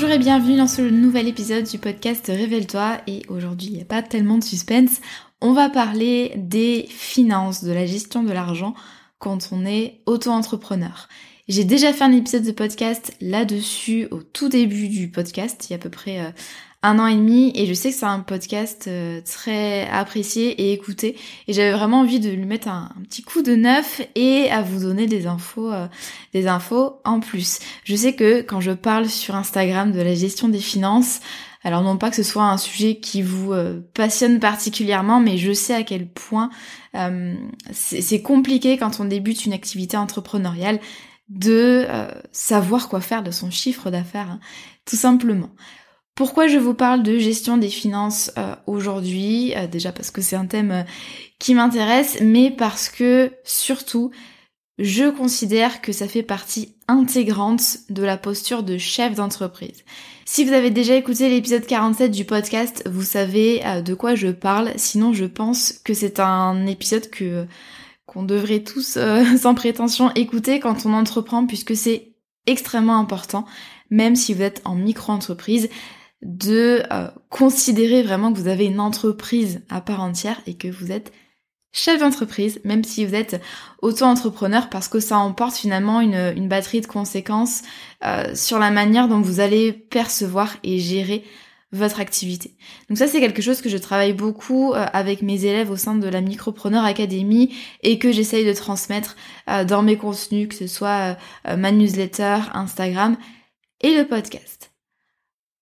Bonjour et bienvenue dans ce nouvel épisode du podcast Révèle-toi. Et aujourd'hui il n'y a pas tellement de suspense, on va parler des finances, de la gestion de l'argent quand on est auto-entrepreneur. J'ai déjà fait un épisode de podcast là-dessus au tout début du podcast, il y a à peu près euh, un an et demi, et je sais que c'est un podcast euh, très apprécié et écouté, et j'avais vraiment envie de lui mettre un, petit coup de neuf et à vous donner des infos, euh, des infos en plus. Je sais que quand je parle sur Instagram de la gestion des finances, alors non pas que ce soit un sujet qui vous euh, passionne particulièrement, mais je sais à quel point c'est compliqué quand on débute une activité entrepreneuriale de savoir quoi faire de son chiffre d'affaires, hein, tout simplement. Pourquoi je vous parle de gestion des finances aujourd'hui Déjà parce que c'est un thème qui m'intéresse, mais parce que surtout, je considère que ça fait partie intégrante de la posture de chef d'entreprise. Si vous avez déjà écouté l'épisode 47 du podcast, vous savez euh, de quoi je parle. Sinon, je pense que c'est un épisode que qu'on devrait tous, euh, sans prétention, écouter quand on entreprend, puisque c'est extrêmement important, même si vous êtes en micro-entreprise, de euh, considérer vraiment que vous avez une entreprise à part entière et que vous êtes chef d'entreprise, même si vous êtes auto-entrepreneur, parce que ça emporte finalement une, batterie de conséquences euh, sur la manière dont vous allez percevoir et gérer votre activité. Donc ça c'est quelque chose que je travaille beaucoup euh, avec mes élèves au sein de la Micropreneur Academy et que j'essaye de transmettre dans mes contenus, que ce soit ma newsletter, Instagram et le podcast.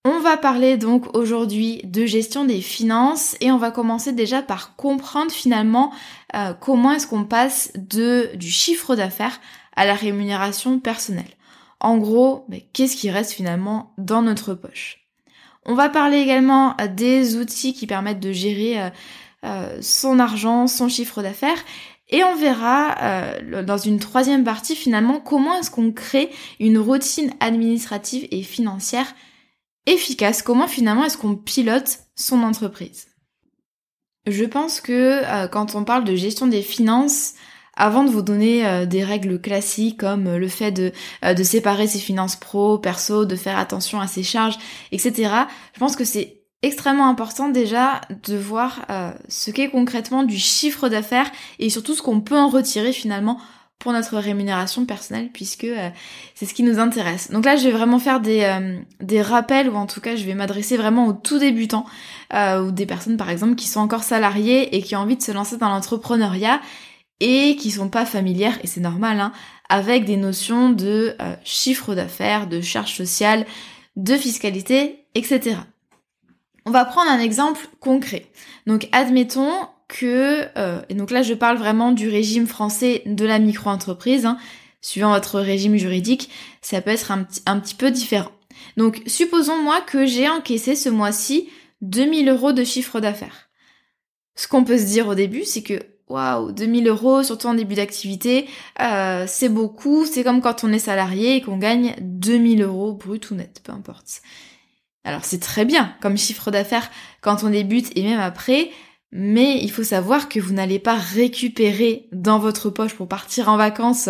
On va parler donc aujourd'hui de gestion des finances et on va commencer déjà par comprendre finalement euh, comment est-ce qu'on passe de du chiffre d'affaires à la rémunération personnelle. En gros, qu'est-ce qui reste finalement dans notre poche? On va parler également euh, des outils qui permettent de gérer euh, son argent, son chiffre d'affaires et on verra dans une troisième partie finalement comment est-ce qu'on crée une routine administrative et financière efficace, comment finalement est-ce qu'on pilote son entreprise? Je pense que euh, quand on parle de gestion des finances, avant de vous donner euh, des règles classiques comme euh, le fait de, de séparer ses finances pro, perso, de faire attention à ses charges, etc., je pense que c'est extrêmement important déjà de voir ce qu'est concrètement du chiffre d'affaires et surtout ce qu'on peut en retirer finalement pour notre rémunération personnelle puisque euh, c'est ce qui nous intéresse. Donc là, je vais vraiment faire des, euh, des rappels ou en tout cas, je vais m'adresser vraiment aux tout débutants euh, ou des personnes par exemple qui sont encore salariées et qui ont envie de se lancer dans l'entrepreneuriat et qui sont pas familières et c'est normal hein, avec des notions de chiffre d'affaires, de charges sociales, de fiscalité, etc. On va prendre un exemple concret. Donc admettons que, euh, et donc là je parle vraiment du régime français de la micro-entreprise, hein, suivant votre régime juridique, ça peut être un, un petit peu différent. Donc supposons moi que j'ai encaissé ce mois-ci 2000 euros de chiffre d'affaires. Ce qu'on peut se dire au début, c'est que waouh, 2000 euros, surtout en début d'activité, euh, c'est beaucoup. C'est comme quand on est salarié et qu'on gagne 2000 euros brut ou net, peu importe. Alors c'est très bien comme chiffre d'affaires quand on débute et même après, mais il faut savoir que vous n'allez pas récupérer dans votre poche pour partir en vacances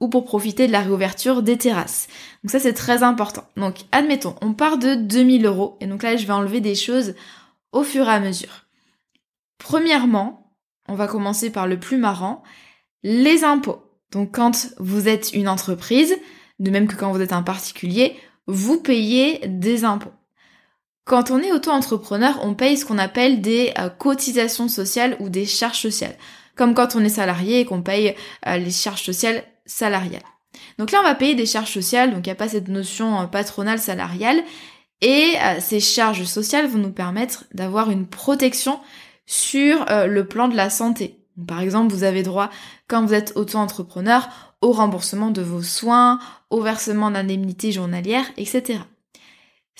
ou pour profiter de la réouverture des terrasses. Donc ça c'est très important. Donc admettons, on part de 2000 euros et donc là je vais enlever des choses au fur et à mesure. Premièrement, on va commencer par le plus marrant, les impôts. Donc quand vous êtes une entreprise, de même que quand vous êtes un particulier, vous payez des impôts. Quand on est auto-entrepreneur, on paye ce qu'on appelle des euh, cotisations sociales ou des charges sociales. Comme quand on est salarié et qu'on paye euh, les charges sociales salariales. Donc là, on va payer des charges sociales, donc il n'y a pas cette notion euh, patronale salariale. Et ces charges sociales vont nous permettre d'avoir une protection sur le plan de la santé. Par exemple, vous avez droit, quand vous êtes auto-entrepreneur, au remboursement de vos soins, au versement d'indemnités journalières, etc.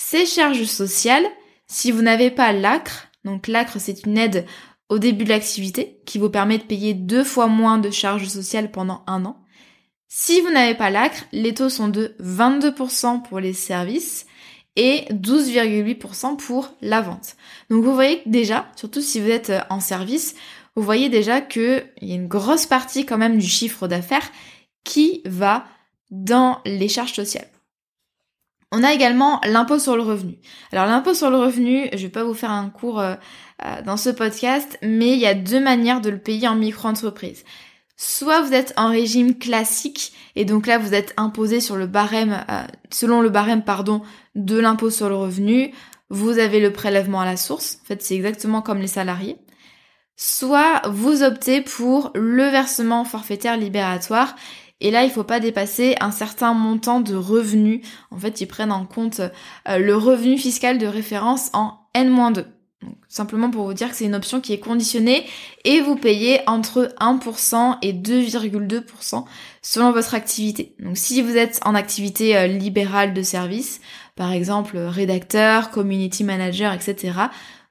Ces charges sociales, si vous n'avez pas l'ACRE, donc l'ACRE c'est une aide au début de l'activité qui vous permet de payer deux fois moins de charges sociales pendant un an. Si vous n'avez pas l'ACRE, les taux sont de 22% pour les services et 12,8% pour la vente. Donc vous voyez déjà, surtout si vous êtes en service, vous voyez déjà qu'il y a une grosse partie quand même du chiffre d'affaires qui va dans les charges sociales. On a également l'impôt sur le revenu. Alors l'impôt sur le revenu, je vais pas vous faire un cours euh, euh, dans ce podcast, mais il y a deux manières de le payer en micro-entreprise. Soit vous êtes en régime classique et donc là vous êtes imposé sur le barème, euh, selon le barème pardon de l'impôt sur le revenu. Vous avez le prélèvement à la source. En fait, c'est exactement comme les salariés. Soit vous optez pour le versement forfaitaire libératoire et là, il faut pas dépasser un certain montant de revenus. En fait, ils prennent en compte euh, le revenu fiscal de référence en N-2. simplement pour vous dire que c'est une option qui est conditionnée et vous payez entre 1% et 2,2% selon votre activité. Donc si vous êtes en activité euh, libérale de service, par exemple rédacteur, community manager, etc.,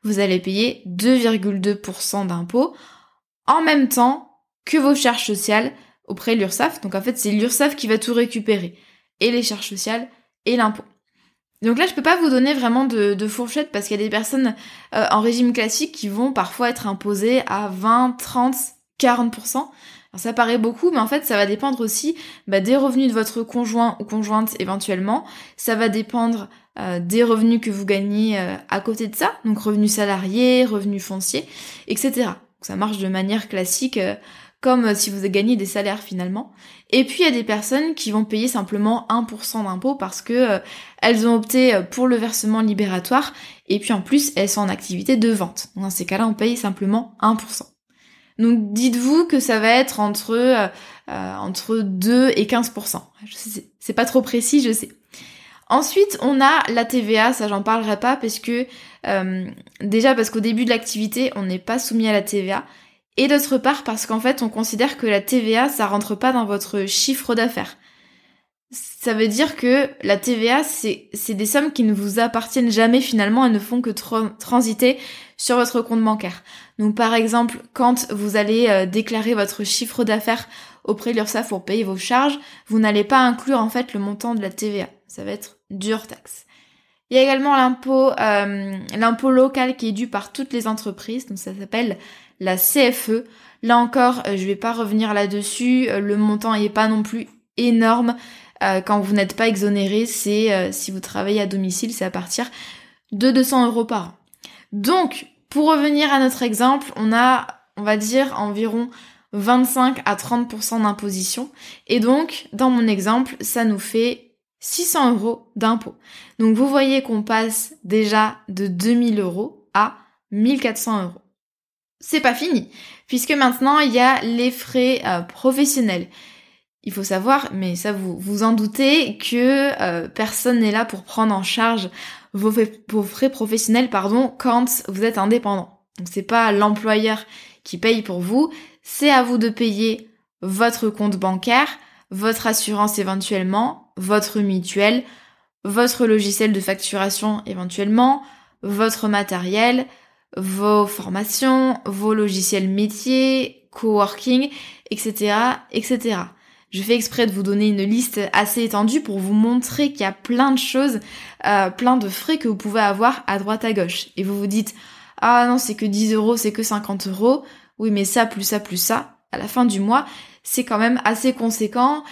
vous allez payer 2,2% d'impôts en même temps que vos charges sociales auprès de l'URSSAF. Donc en fait, c'est l'URSSAF qui va tout récupérer. Et les charges sociales et l'impôt. Donc là, je peux pas vous donner vraiment de, fourchette parce qu'il y a des personnes euh, en régime classique qui vont parfois être imposées à 20, 30, 40%. Alors ça paraît beaucoup, mais en fait, ça va dépendre aussi bah, des revenus de votre conjoint ou conjointe éventuellement. Ça va dépendre euh, des revenus que vous gagnez euh, à côté de ça, donc revenus salariés, revenus fonciers, etc. ça marche de manière classique comme euh, si vous avez gagné des salaires finalement. Et puis il y a des personnes qui vont payer simplement 1% d'impôt parce que euh, elles ont opté euh, pour le versement libératoire et puis en plus elles sont en activité de vente. Dans ces cas-là, on paye simplement 1%. Donc dites-vous que ça va être entre entre 2 et 15%. Je sais, c'est pas trop précis, je sais. Ensuite, on a la TVA, ça j'en parlerai pas parce que déjà parce qu'au début de l'activité, on n'est pas soumis à la TVA et d'autre part parce qu'en fait on considère que la TVA ça rentre pas dans votre chiffre d'affaires. Ça veut dire que la TVA c'est des sommes qui ne vous appartiennent jamais finalement et ne font que transiter sur votre compte bancaire. Donc par exemple quand vous allez euh, déclarer votre chiffre d'affaires auprès de l'URSSAF pour payer vos charges, vous n'allez pas inclure en fait le montant de la TVA. Ça va être dur taxe. Il y a également l'impôt euh, l'impôt local qui est dû par toutes les entreprises, donc ça s'appelle la CFE. Là encore, euh, je vais pas revenir là-dessus. Euh, le montant n'est pas non plus énorme. Euh, quand vous n'êtes pas exonéré, c'est si vous travaillez à domicile, c'est à partir de 200 euros par an. Donc, pour revenir à notre exemple, on a, on va dire, environ 25 à 30% d'imposition. Et donc, dans mon exemple, ça nous fait 600 euros d'impôt. Donc, vous voyez qu'on passe déjà de 2000 euros à 1400 euros c'est pas fini, puisque maintenant il y a les frais euh, professionnels. Il faut savoir, mais ça vous vous en doutez, que euh, personne n'est là pour prendre en charge vos, frais professionnels, pardon, quand vous êtes indépendant. Donc c'est pas l'employeur qui paye pour vous, c'est à vous de payer votre compte bancaire, votre assurance éventuellement, votre mutuelle, votre logiciel de facturation éventuellement, votre matériel, vos formations, vos logiciels métiers, coworking, etc., etc. Je fais exprès de vous donner une liste assez étendue pour vous montrer qu'il y a plein de choses, euh, plein de frais que vous pouvez avoir à droite à gauche. Et vous vous dites, ah non c'est que 10 euros, c'est que 50 euros. Oui mais ça plus ça plus ça, à la fin du mois, c'est quand même assez conséquent.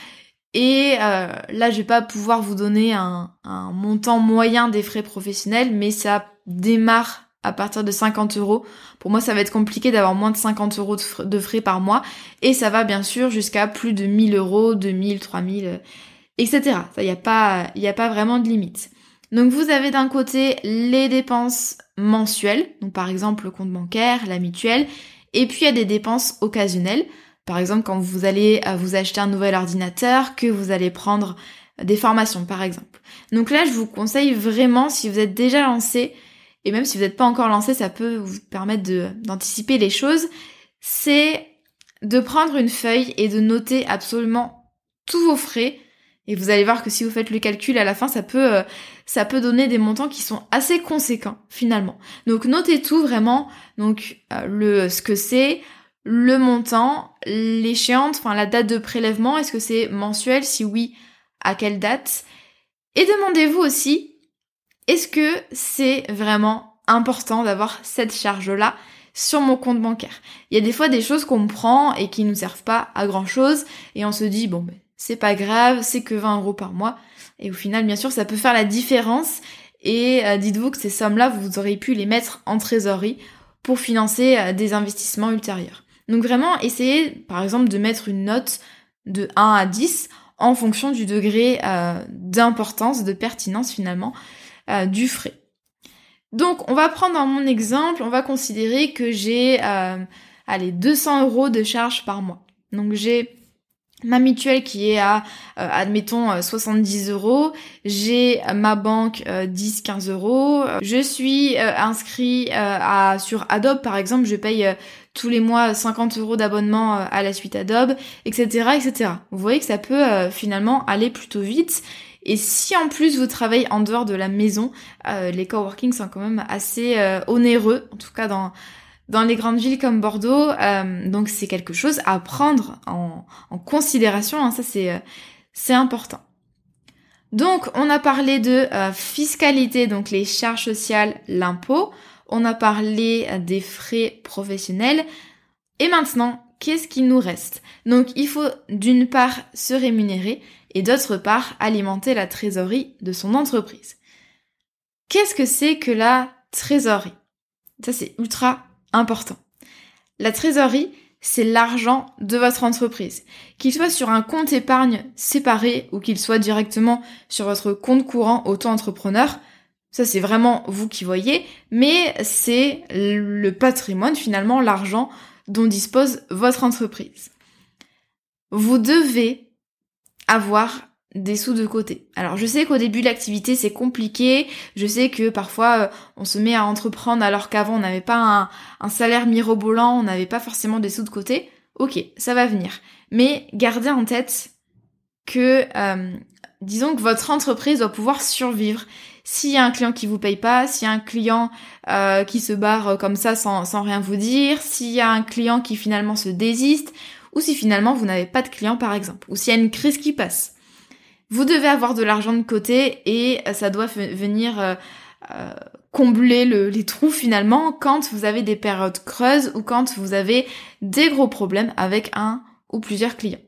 Et euh, là, je vais pas pouvoir vous donner un, montant moyen des frais professionnels, mais ça démarre à partir de 50 euros. Pour moi, ça va être compliqué d'avoir moins de 50 euros de frais par mois. Et ça va bien sûr jusqu'à plus de 1000 euros, 2000, 3000, etc. Il n'y a, pas, a pas vraiment de limite. Donc vous avez d'un côté les dépenses mensuelles, donc par exemple le compte bancaire, la mutuelle, et puis il y a des dépenses occasionnelles. Par exemple, quand vous allez euh, vous acheter un nouvel ordinateur, que vous allez prendre des formations, par exemple. Donc là, je vous conseille vraiment, si vous êtes déjà lancé, et même si vous n'êtes pas encore lancé, ça peut vous permettre d'anticiper les choses, c'est de prendre une feuille et de noter absolument tous vos frais. Et vous allez voir que si vous faites le calcul à la fin, ça peut, euh, ça peut donner des montants qui sont assez conséquents finalement. Donc notez tout vraiment, donc euh, le ce que c'est, le montant, l'échéante, enfin la date de prélèvement, est-ce que c'est mensuel Si oui, à quelle date? Et demandez-vous aussi est-ce que c'est vraiment important d'avoir cette charge-là sur mon compte bancaire? Il y a des fois des choses qu'on prend et qui nous servent pas à grand chose et on se dit bon ben c'est pas grave, c'est que 20 euros par mois. Et au final bien sûr ça peut faire la différence et euh, dites-vous que ces sommes-là vous auriez pu les mettre en trésorerie pour financer euh, des investissements ultérieurs. Donc vraiment essayez par exemple de mettre une note de 1 à 10 en fonction du degré euh, d'importance, de pertinence finalement euh, du frais. Donc on va prendre mon exemple, on va considérer que j'ai euh, allez 200 euros de charges par mois. Donc j'ai ma mutuelle qui est à euh, admettons 70 euros, j'ai ma banque 10-15 euros, je suis inscrit à sur Adobe par exemple, je paye tous les mois 50 euros d'abonnement à la suite Adobe, etc., etc. Vous voyez que ça peut finalement aller plutôt vite et si en plus vous travaillez en dehors de la maison, euh, les coworking sont quand même assez euh, onéreux, en tout cas dans dans les grandes villes comme Bordeaux. Euh, donc c'est quelque chose à prendre en, en considération. Hein, ça c'est c'est important. Donc on a parlé de fiscalité, donc les charges sociales, l'impôt. On a parlé des frais professionnels. Et maintenant, qu'est-ce qu'il nous reste? Donc il faut d'une part se rémunérer et d'autre part alimenter la trésorerie de son entreprise. Qu'est-ce que c'est que la trésorerie? Ça c'est ultra important. La trésorerie, c'est l'argent de votre entreprise. Qu'il soit sur un compte épargne séparé ou qu'il soit directement sur votre compte courant auto-entrepreneur, ça c'est vraiment vous qui voyez, mais c'est le patrimoine finalement, l'argent dont dispose votre entreprise. Vous devez avoir des sous de côté. Alors je sais qu'au début de l'activité c'est compliqué, je sais que parfois euh, on se met à entreprendre alors qu'avant on n'avait pas un, salaire mirobolant, on n'avait pas forcément des sous de côté. Ok, ça va venir. Mais gardez en tête que euh, disons que votre entreprise doit pouvoir survivre. S'il y a un client qui vous paye pas, s'il y a un client euh, qui se barre comme ça sans, sans rien vous dire, s'il y a un client qui finalement se désiste, ou si finalement vous n'avez pas de clients par exemple, ou s'il y a une crise qui passe. Vous devez avoir de l'argent de côté et ça doit venir euh, euh, combler les trous finalement quand vous avez des périodes creuses ou quand vous avez des gros problèmes avec un ou plusieurs clients.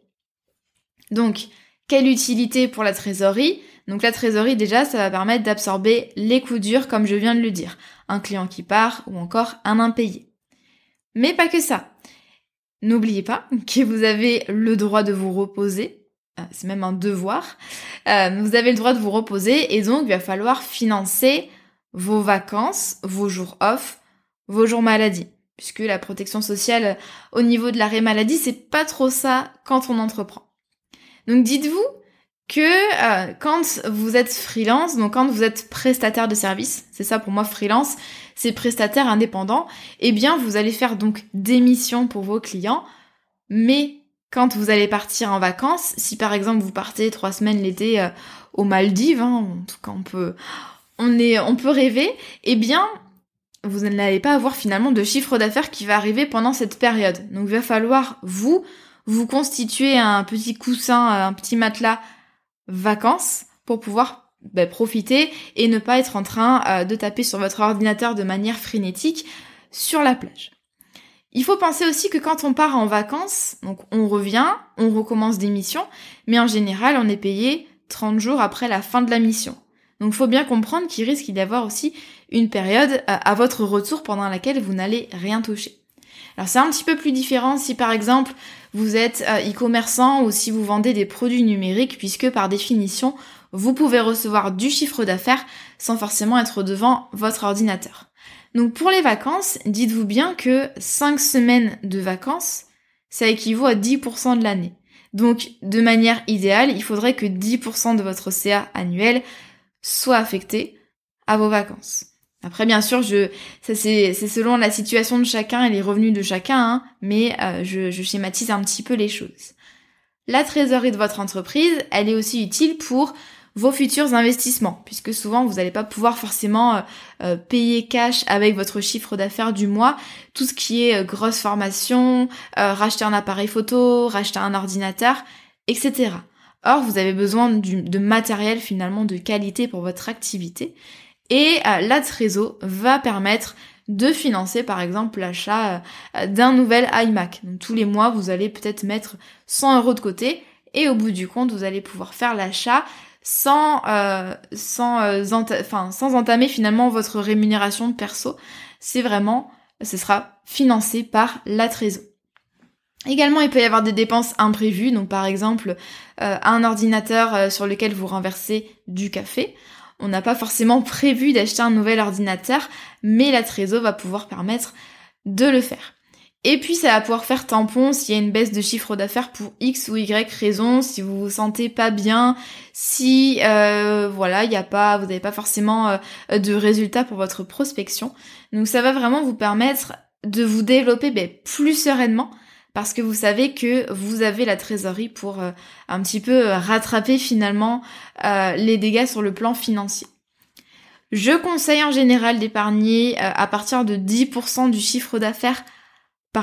Donc, quelle utilité pour la trésorerie? Donc la trésorerie déjà, ça va permettre d'absorber les coups durs comme je viens de le dire. Un client qui part ou encore un impayé. Mais pas que ça. N'oubliez pas que vous avez le droit de vous reposer. Euh, c'est même un devoir. Euh, vous avez le droit de vous reposer et donc il va falloir financer vos vacances, vos jours off, vos jours maladie. Puisque la protection sociale au niveau de l'arrêt maladie, c'est pas trop ça quand on entreprend. Donc dites-vous que euh, quand vous êtes freelance, donc quand vous êtes prestataire de service, c'est ça pour moi freelance, c'est prestataire indépendant, eh bien vous allez faire donc des missions pour vos clients, mais quand vous allez partir en vacances, si par exemple vous partez trois semaines l'été euh, aux Maldives, hein, en tout cas on peut, on est, on peut rêver, eh bien vous n'allez pas avoir finalement de chiffre d'affaires qui va arriver pendant cette période. Donc il va falloir vous vous constituer un petit coussin, un petit matelas vacances pour pouvoir ben, profiter et ne pas être en train euh, de taper sur votre ordinateur de manière frénétique sur la plage. Il faut penser aussi que quand on part en vacances, donc on revient, on recommence des missions, mais en général on est payé 30 jours après la fin de la mission. Donc faut bien comprendre qu'il risque d'y avoir aussi une période euh, à votre retour pendant laquelle vous n'allez rien toucher. Alors c'est un petit peu plus différent si par exemple vous êtes euh, e-commerçant ou si vous vendez des produits numériques puisque par définition vous pouvez recevoir du chiffre d'affaires sans forcément être devant votre ordinateur. Donc pour les vacances, dites-vous bien que 5 semaines de vacances, ça équivaut à 10% de l'année. Donc de manière idéale, il faudrait que 10% de votre CA annuel soit affecté à vos vacances. Après, bien sûr, je, c'est, selon la situation de chacun et les revenus de chacun, hein, mais euh, je schématise un petit peu les choses. La trésorerie de votre entreprise, elle est aussi utile pour vos futurs investissements, puisque souvent vous n'allez pas pouvoir forcément euh, euh, payer cash avec votre chiffre d'affaires du mois, tout ce qui est grosse formation, racheter un appareil photo, racheter un ordinateur, etc. Or, vous avez besoin de matériel finalement de qualité pour votre activité. Et euh, la va permettre de financer par exemple l'achat euh, d'un nouvel iMac. Donc tous les mois, vous allez peut-être mettre 100 euros de côté et au bout du compte, vous allez pouvoir faire l'achat sans euh, sans sans entamer finalement votre rémunération perso. C'est vraiment ce sera financé par la Trésor. Également, il peut y avoir des dépenses imprévues, donc par exemple un ordinateur sur lequel vous renversez du café on n'a pas forcément prévu d'acheter un nouvel ordinateur, mais la Trésor va pouvoir permettre de le faire. Et puis ça va pouvoir faire tampon s'il y a une baisse de chiffre d'affaires pour X ou Y raison, si vous vous sentez pas bien, si euh, voilà, il y a pas, vous n'avez pas forcément euh, de résultats pour votre prospection. Donc ça va vraiment vous permettre de vous développer ben, plus sereinement parce que vous savez que vous avez la trésorerie pour euh, un petit peu euh, rattraper finalement les dégâts sur le plan financier. Je conseille en général d'épargner à partir de 10% du chiffre d'affaires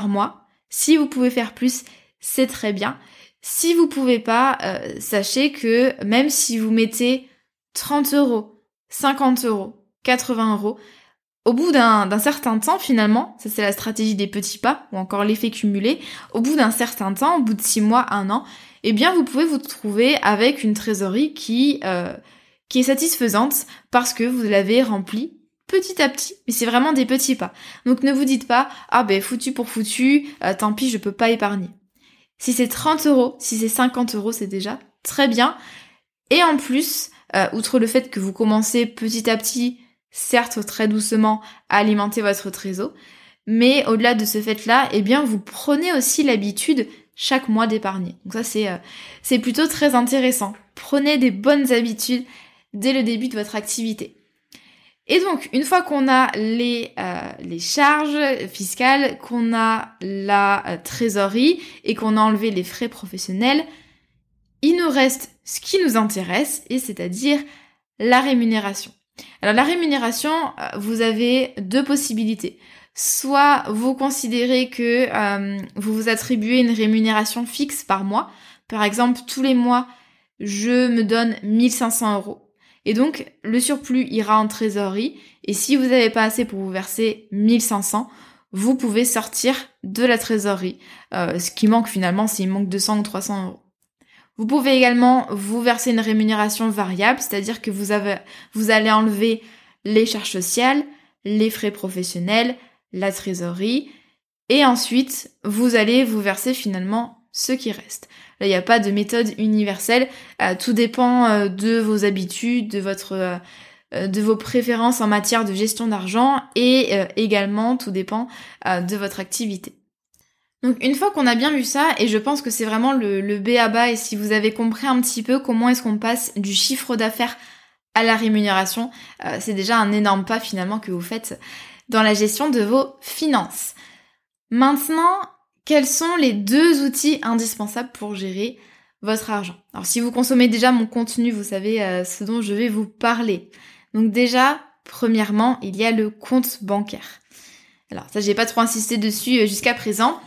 mois. Si vous pouvez faire plus, c'est très bien. Si vous pouvez pas, sachez que même si vous mettez 30 euros, 50 euros, 80 euros, au bout d'un certain temps, finalement, ça c'est la stratégie des petits pas, ou encore l'effet cumulé, au bout d'un certain temps, au bout de six mois, un an, eh bien vous pouvez vous trouver avec une trésorerie qui, euh, qui est satisfaisante parce que vous l'avez remplie petit à petit, mais c'est vraiment des petits pas. Donc ne vous dites pas, ah ben foutu pour foutu, euh, tant pis, je peux pas épargner. Si c'est 30 euros, si c'est 50 euros, c'est déjà très bien. Et en plus, euh, outre le fait que vous commencez petit à petit certes très doucement, à alimenter votre trésor, mais au-delà de ce fait-là, eh bien, vous prenez aussi l'habitude chaque mois d'épargner. Donc ça, c'est, euh, c'est plutôt très intéressant. Prenez des bonnes habitudes dès le début de votre activité. Et donc, une fois qu'on a les, euh, les charges fiscales, qu'on a la euh, trésorerie et qu'on a enlevé les frais professionnels, il nous reste ce qui nous intéresse, et c'est-à-dire la rémunération. Alors la rémunération, euh, vous avez deux possibilités. Soit vous considérez que euh, vous vous attribuez une rémunération fixe par mois. Par exemple, tous les mois, je me donne 1500 euros. Et donc, le surplus ira en trésorerie. Et si vous n'avez pas assez pour vous verser 1500, vous pouvez sortir de la trésorerie. Euh, ce qui manque finalement, c'est il manque 200 ou 300 euros. Vous pouvez également vous verser une rémunération variable, c'est-à-dire que vous, avez, vous allez enlever les charges sociales, les frais professionnels, la trésorerie, et ensuite vous allez vous verser finalement ce qui reste. Là, il n'y a pas de méthode universelle, euh, tout dépend euh, de vos habitudes, de votre euh, de vos préférences en matière de gestion d'argent et également tout dépend de votre activité. Donc une fois qu'on a bien vu ça, et je pense que c'est vraiment le, le B à bas, et si vous avez compris un petit peu comment est-ce qu'on passe du chiffre d'affaires à la rémunération, c'est déjà un énorme pas finalement que vous faites dans la gestion de vos finances. Maintenant, quels sont les deux outils indispensables pour gérer votre argent? Alors si vous consommez déjà mon contenu, vous savez euh, ce dont je vais vous parler. Donc déjà, premièrement, il y a le compte bancaire. Alors ça, j'ai pas trop insisté dessus euh, jusqu'à présent.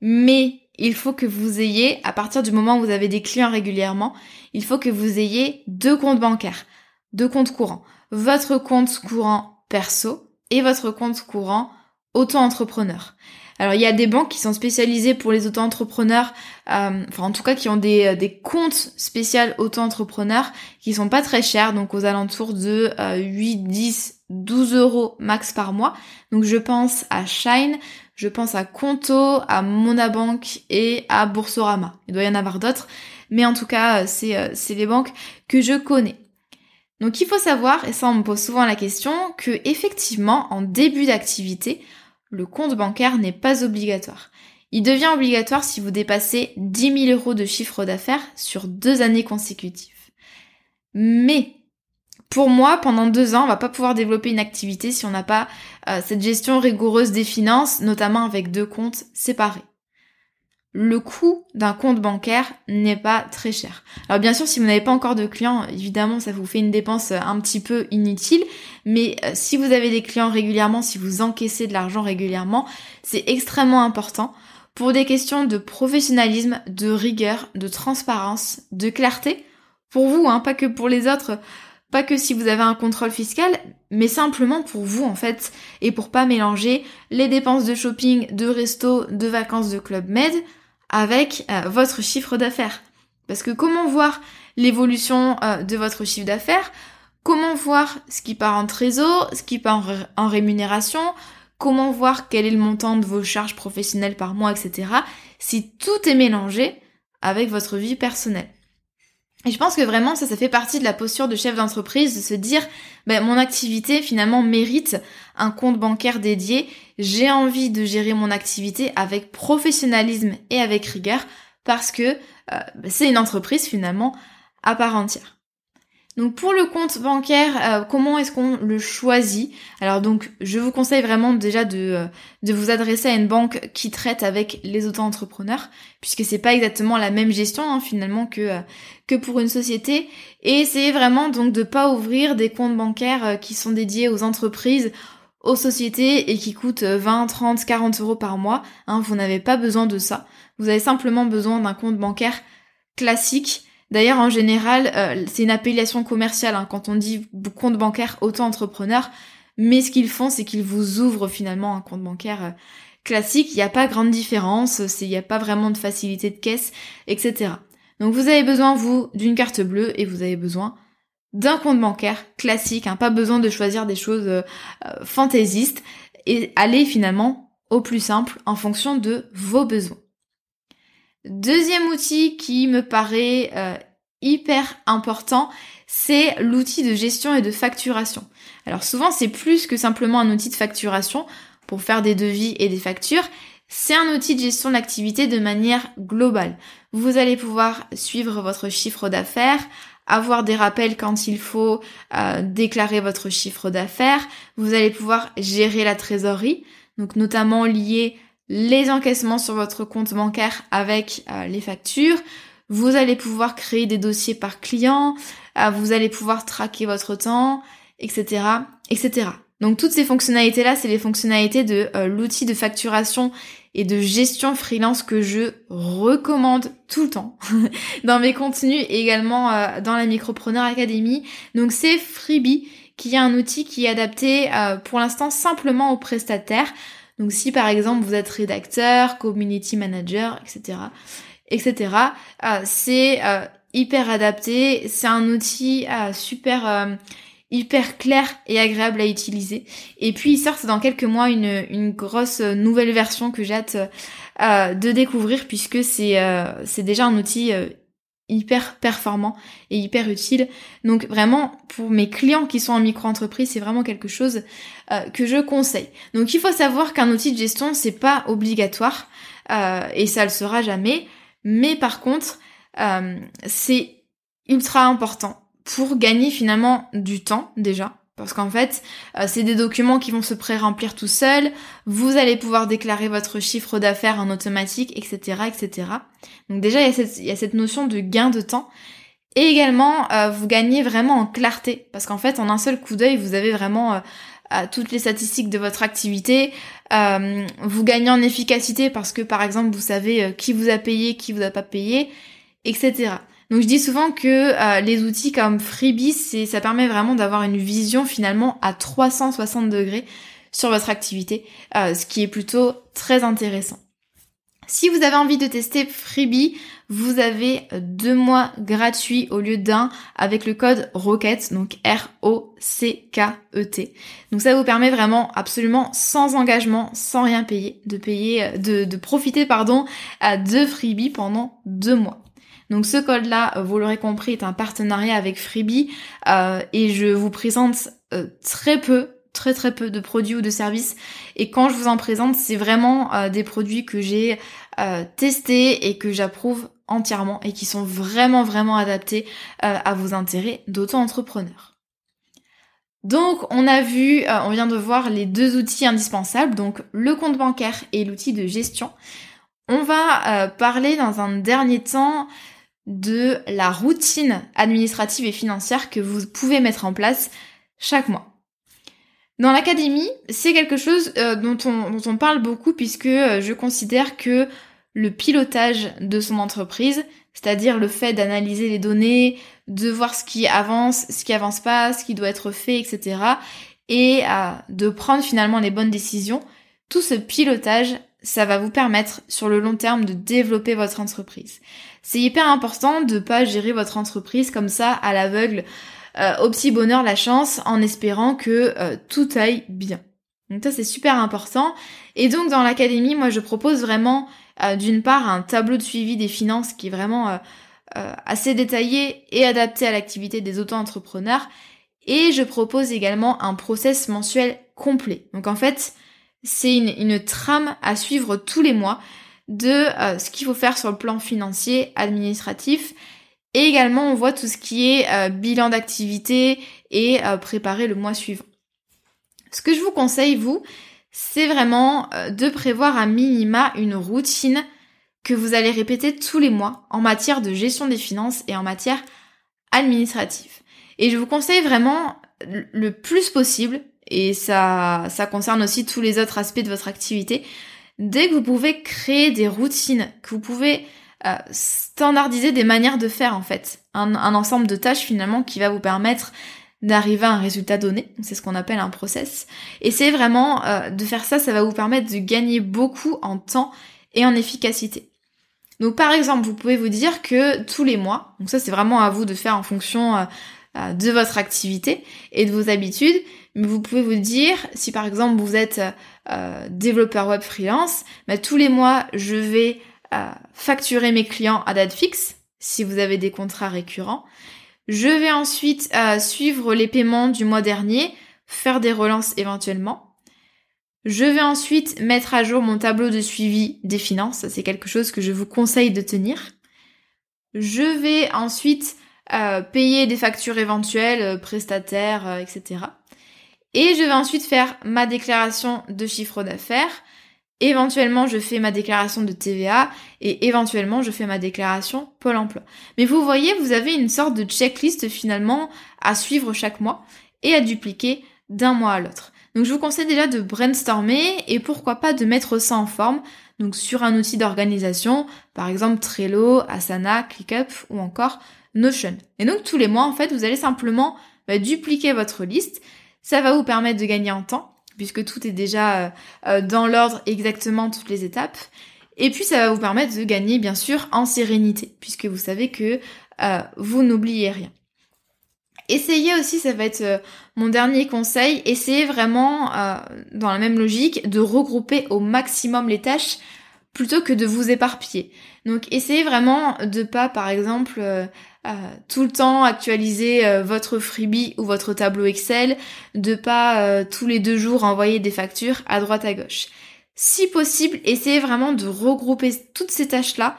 Mais il faut que vous ayez, à partir du moment où vous avez des clients régulièrement, il faut que vous ayez deux comptes bancaires. deux comptes courants. Votre compte courant perso et votre compte courant auto-entrepreneur. Alors il y a des banques qui sont spécialisées pour les auto-entrepreneurs, euh, enfin en tout cas qui ont des, euh, des comptes spéciaux auto-entrepreneurs qui sont pas très chers, donc aux alentours de 8, 10, 12 euros max par mois. Donc je pense à Shine, je pense à Conto, à Monabank et à Boursorama. Il doit y en avoir d'autres, mais en tout cas c'est euh, c'est les banques que je connais. Donc il faut savoir, et ça on me pose souvent la question, que effectivement en début d'activité, le compte bancaire n'est pas obligatoire. Il devient obligatoire si vous dépassez 10 000 euros de chiffre d'affaires sur deux années consécutives. Mais pour moi, pendant deux ans, on va pas pouvoir développer une activité si on n'a pas euh, cette gestion rigoureuse des finances, notamment avec deux comptes séparés le coût d'un compte bancaire n'est pas très cher. Alors bien sûr, si vous n'avez pas encore de clients, évidemment, ça vous fait une dépense euh, un petit peu inutile, mais euh, si vous avez des clients régulièrement, si vous encaissez de l'argent régulièrement, c'est extrêmement important pour des questions de professionnalisme, de rigueur, de transparence, de clarté, pour vous, hein, pas que pour les autres, pas que si vous avez un contrôle fiscal, mais simplement pour vous en fait, et pour pas mélanger les dépenses de shopping, de resto, de vacances de Club Med, avec euh, votre chiffre d'affaires. Parce que comment voir l'évolution euh, de votre chiffre d'affaires? Comment voir ce qui part en trésor, ce qui part en, rémunération? Comment voir quel est le montant de vos charges professionnelles par mois, etc. Si tout est mélangé avec votre vie personnelle. Et je pense que vraiment ça, ça fait partie de la posture de chef d'entreprise, de se dire, ben, mon activité finalement mérite un compte bancaire dédié. J'ai envie de gérer mon activité avec professionnalisme et avec rigueur parce que euh, ben, c'est une entreprise finalement à part entière. Donc pour le compte bancaire, euh, comment est-ce qu'on le choisit? Alors donc je vous conseille vraiment déjà de, euh, de vous adresser à une banque qui traite avec les auto-entrepreneurs, puisque c'est pas exactement la même gestion hein, finalement que, euh, que pour une société. Et c'est vraiment donc de pas ouvrir des comptes bancaires qui sont dédiés aux entreprises, aux sociétés et qui coûtent 20, 30, 40 euros par mois. Hein, vous n'avez pas besoin de ça. Vous avez simplement besoin d'un compte bancaire classique D'ailleurs, en général, euh, c'est une appellation commerciale hein, quand on dit compte bancaire auto-entrepreneur. Mais ce qu'ils font, c'est qu'ils vous ouvrent finalement un compte bancaire euh, classique. Il n'y a pas grande différence, il n'y a pas vraiment de facilité de caisse, etc. Donc vous avez besoin, vous, d'une carte bleue et vous avez besoin d'un compte bancaire classique. Hein, pas besoin de choisir des choses euh, fantaisistes et aller finalement au plus simple en fonction de vos besoins. Deuxième outil qui me paraît euh, hyper important, c'est l'outil de gestion et de facturation. Alors souvent c'est plus que simplement un outil de facturation pour faire des devis et des factures, c'est un outil de gestion d'activité de manière globale. Vous allez pouvoir suivre votre chiffre d'affaires, avoir des rappels quand il faut euh, déclarer votre chiffre d'affaires, vous allez pouvoir gérer la trésorerie, donc notamment lié les encaissements sur votre compte bancaire avec euh, les factures. Vous allez pouvoir créer des dossiers par client, euh, vous allez pouvoir traquer votre temps, etc., etc. Donc toutes ces fonctionnalités-là, c'est les fonctionnalités de euh, l'outil de facturation et de gestion freelance que je recommande tout le temps dans mes contenus et également dans la Micropreneur Academy. Donc c'est Freebie qui est un outil qui est adapté pour l'instant simplement aux prestataires. Donc si par exemple vous êtes rédacteur, community manager, etc., etc., euh, c'est euh, hyper adapté, c'est un outil euh, super hyper clair et agréable à utiliser. Et puis il sort dans quelques mois une, une grosse nouvelle version que j'ai hâte de découvrir puisque c'est c'est déjà un outil hyper performant et hyper utile. Donc vraiment, pour mes clients qui sont en micro-entreprise, c'est vraiment quelque chose euh, que je conseille. Donc il faut savoir qu'un outil de gestion, c'est pas obligatoire euh, et ça le sera jamais. Mais par contre, euh, c'est ultra important pour gagner finalement du temps déjà parce qu'en fait, euh, c'est des documents qui vont se pré-remplir tout seuls. Vous allez pouvoir déclarer votre chiffre d'affaires en automatique, etc., etc. Donc déjà, il y, a cette, notion de gain de temps. Et également, euh, vous gagnez vraiment en clarté. Parce qu'en fait, en un seul coup d'œil, vous avez vraiment euh, toutes les statistiques de votre activité. vous gagnez en efficacité parce que, par exemple, vous savez qui vous a payé, qui vous a pas payé, etc. Donc je dis souvent que euh, les outils comme Freebie, c'est, ça permet vraiment d'avoir une vision finalement à 360 degrés sur votre activité, euh, ce qui est plutôt très intéressant. Si vous avez envie de tester Freebie, vous avez deux mois gratuits au lieu d'un avec le code ROCKET, donc R-O-C-K-E-T. Donc ça vous permet vraiment absolument sans engagement, sans rien payer, de payer, de, de profiter pardon de Freebie pendant deux mois. Donc ce code-là, vous l'aurez compris, est un partenariat avec Freebie euh, et je vous présente euh, très peu très très peu de produits ou de services et quand je vous en présente c'est vraiment euh, des produits que j'ai testés et que j'approuve entièrement et qui sont vraiment vraiment adaptés à vos intérêts d'auto-entrepreneur. Donc on a vu, on vient de voir les deux outils indispensables, donc le compte bancaire et l'outil de gestion. On va parler dans un dernier temps de la routine administrative et financière que vous pouvez mettre en place chaque mois. Dans l'académie, c'est quelque chose euh, dont, on, parle beaucoup puisque euh, je considère que le pilotage de son entreprise, c'est-à-dire le fait d'analyser les données, de voir ce qui avance, ce qui avance pas, ce qui doit être fait, etc. et de prendre finalement les bonnes décisions, tout ce pilotage, ça va vous permettre sur le long terme de développer votre entreprise. C'est hyper important de pas gérer votre entreprise comme ça à l'aveugle, euh, au petit bonheur la chance, en espérant que euh, tout aille bien. Donc ça c'est super important. Et donc dans l'académie, moi je propose vraiment euh, d'une part un tableau de suivi des finances qui est vraiment assez détaillé et adapté à l'activité des auto-entrepreneurs. Et je propose également un process mensuel complet. Donc en fait, c'est une, trame à suivre tous les mois de euh, ce qu'il faut faire sur le plan financier, administratif. Et également, on voit tout ce qui est euh, bilan d'activité et euh, préparer le mois suivant. Ce que je vous conseille, vous, c'est vraiment de prévoir à minima une routine que vous allez répéter tous les mois en matière de gestion des finances et en matière administrative. Et je vous conseille vraiment le plus possible, et ça, ça concerne aussi tous les autres aspects de votre activité, dès que vous pouvez créer des routines, que vous pouvez euh, standardiser des manières de faire en fait, un, ensemble de tâches finalement qui va vous permettre d'arriver à un résultat donné, c'est ce qu'on appelle un process. Et c'est vraiment euh, de faire ça, ça va vous permettre de gagner beaucoup en temps et en efficacité. Donc par exemple, vous pouvez vous dire que tous les mois, donc ça c'est vraiment à vous de faire en fonction euh, de votre activité et de vos habitudes, mais vous pouvez vous dire, si par exemple vous êtes euh, développeur web freelance, bah, tous les mois, je vais euh, facturer mes clients à date fixe, si vous avez des contrats récurrents. Je vais ensuite euh, suivre les paiements du mois dernier, faire des relances éventuellement. Je vais ensuite mettre à jour mon tableau de suivi des finances, c'est quelque chose que je vous conseille de tenir. Je vais ensuite payer des factures éventuelles, prestataires, etc. Et je vais ensuite faire ma déclaration de chiffre d'affaires. Éventuellement, je fais ma déclaration de TVA et éventuellement, je fais ma déclaration Pôle emploi. Mais vous voyez, vous avez une sorte de checklist finalement à suivre chaque mois et à dupliquer d'un mois à l'autre. Donc je vous conseille déjà de brainstormer et pourquoi pas de mettre ça en forme, donc sur un outil d'organisation, par exemple Trello, Asana, ClickUp ou encore Notion. Et donc tous les mois, en fait, vous allez simplement bah, dupliquer votre liste ça va vous permettre de gagner en temps, puisque tout est déjà euh, euh, dans l'ordre exactement toutes les étapes. Et puis ça va vous permettre de gagner bien sûr en sérénité, puisque vous savez que euh, vous n'oubliez rien. Essayez aussi, ça va être mon dernier conseil, essayez vraiment, dans la même logique, de regrouper au maximum les tâches plutôt que de vous éparpiller. Donc essayez vraiment de pas, par exemple, tout le temps actualiser euh, votre freebie ou votre tableau Excel, de pas euh, tous les deux jours envoyer des factures à droite à gauche. Si possible, essayez vraiment de regrouper toutes ces tâches-là,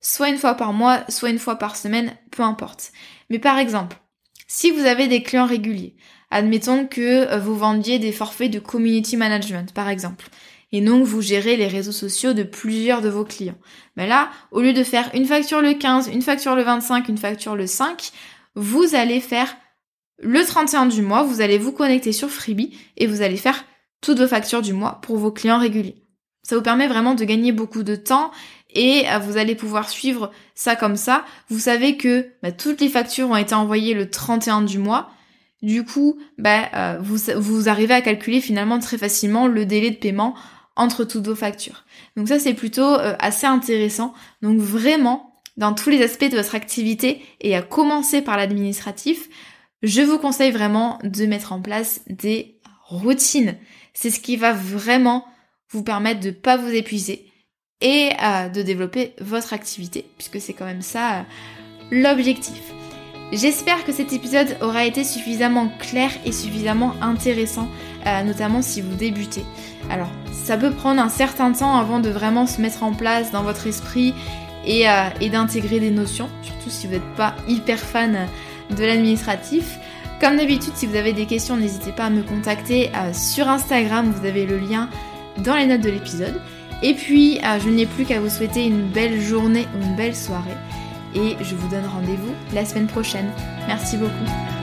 soit une fois par mois, soit une fois par semaine, peu importe. Mais par exemple, si vous avez des clients réguliers, admettons que euh, vous vendiez des forfaits de community management, par exemple, et donc vous gérez les réseaux sociaux de plusieurs de vos clients. Mais là, au lieu de faire une facture le 15, une facture le 25, une facture le 5, vous allez faire le 31 du mois, vous allez vous connecter sur Freebie et vous allez faire toutes vos factures du mois pour vos clients réguliers. Ça vous permet vraiment de gagner beaucoup de temps et vous allez pouvoir suivre ça comme ça. Vous savez que bah, toutes les factures ont été envoyées le 31 du mois. Du coup, bah, vous, vous arrivez à calculer finalement très facilement le délai de paiement entre toutes vos factures. Donc ça c'est plutôt assez intéressant. Donc vraiment, dans tous les aspects de votre activité et à commencer par l'administratif, je vous conseille vraiment de mettre en place des routines. C'est ce qui va vraiment vous permettre de ne pas vous épuiser et euh, de développer votre activité, puisque c'est quand même ça euh, l'objectif. J'espère que cet épisode aura été suffisamment clair et suffisamment intéressant, euh, notamment si vous débutez. Alors, ça peut prendre un certain temps avant de vraiment se mettre en place dans votre esprit et, et d'intégrer des notions, surtout si vous n'êtes pas hyper fan de l'administratif. Comme d'habitude, si vous avez des questions, n'hésitez pas à me contacter euh, sur Instagram, vous avez le lien dans les notes de l'épisode. Et puis, euh, je n'ai plus qu'à vous souhaiter une belle journée ou une belle soirée. Et je vous donne rendez-vous la semaine prochaine. Merci beaucoup.